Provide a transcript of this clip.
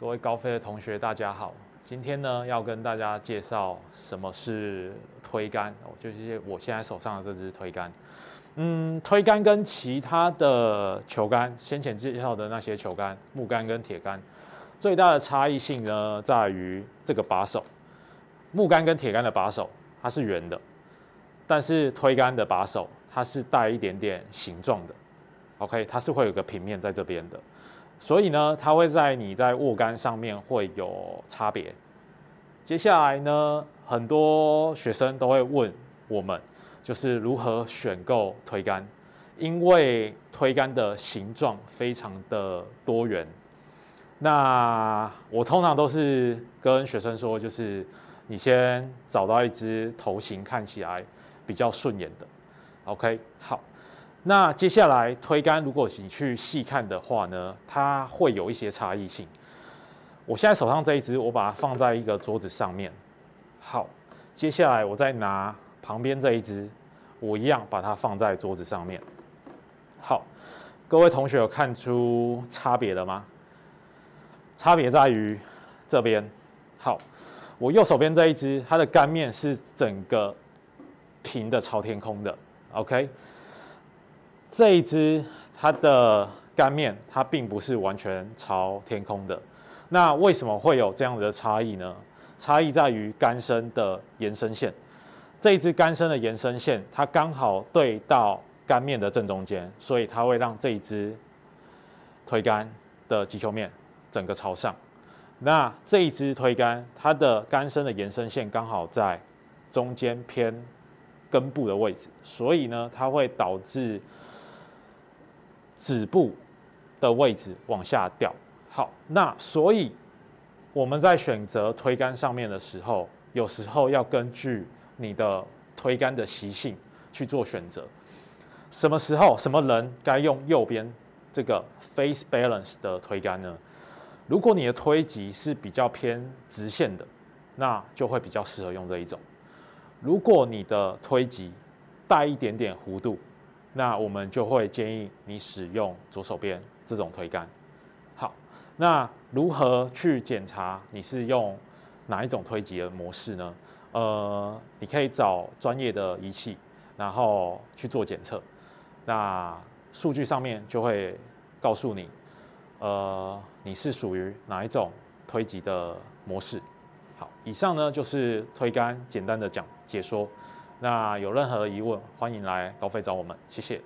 各位高飞的同学，大家好。今天呢，要跟大家介绍什么是推杆，就是我现在手上的这支推杆。嗯，推杆跟其他的球杆，先前介绍的那些球杆，木杆跟铁杆，最大的差异性呢，在于这个把手。木杆跟铁杆的把手它是圆的，但是推杆的把手它是带一点点形状的。OK，它是会有个平面在这边的。所以呢，它会在你在握杆上面会有差别。接下来呢，很多学生都会问我们，就是如何选购推杆，因为推杆的形状非常的多元。那我通常都是跟学生说，就是你先找到一支头型看起来比较顺眼的。OK，好。那接下来推杆，如果你去细看的话呢，它会有一些差异性。我现在手上这一支，我把它放在一个桌子上面。好，接下来我再拿旁边这一支，我一样把它放在桌子上面。好，各位同学有看出差别了吗？差别在于这边。好，我右手边这一支，它的杆面是整个平的朝天空的。OK。这一支它的杆面，它并不是完全朝天空的。那为什么会有这样的差异呢？差异在于杆身的延伸线。这一支杆身的延伸线，它刚好对到杆面的正中间，所以它会让这一支推杆的击球面整个朝上。那这一支推杆，它的杆身的延伸线刚好在中间偏根部的位置，所以呢，它会导致指部的位置往下掉。好，那所以我们在选择推杆上面的时候，有时候要根据你的推杆的习性去做选择。什么时候、什么人该用右边这个 face balance 的推杆呢？如果你的推击是比较偏直线的，那就会比较适合用这一种。如果你的推击带一点点弧度，那我们就会建议你使用左手边这种推杆。好，那如何去检查你是用哪一种推击的模式呢？呃，你可以找专业的仪器，然后去做检测。那数据上面就会告诉你，呃，你是属于哪一种推击的模式。好，以上呢就是推杆简单的讲解说。那有任何疑问，欢迎来高飞找我们，谢谢。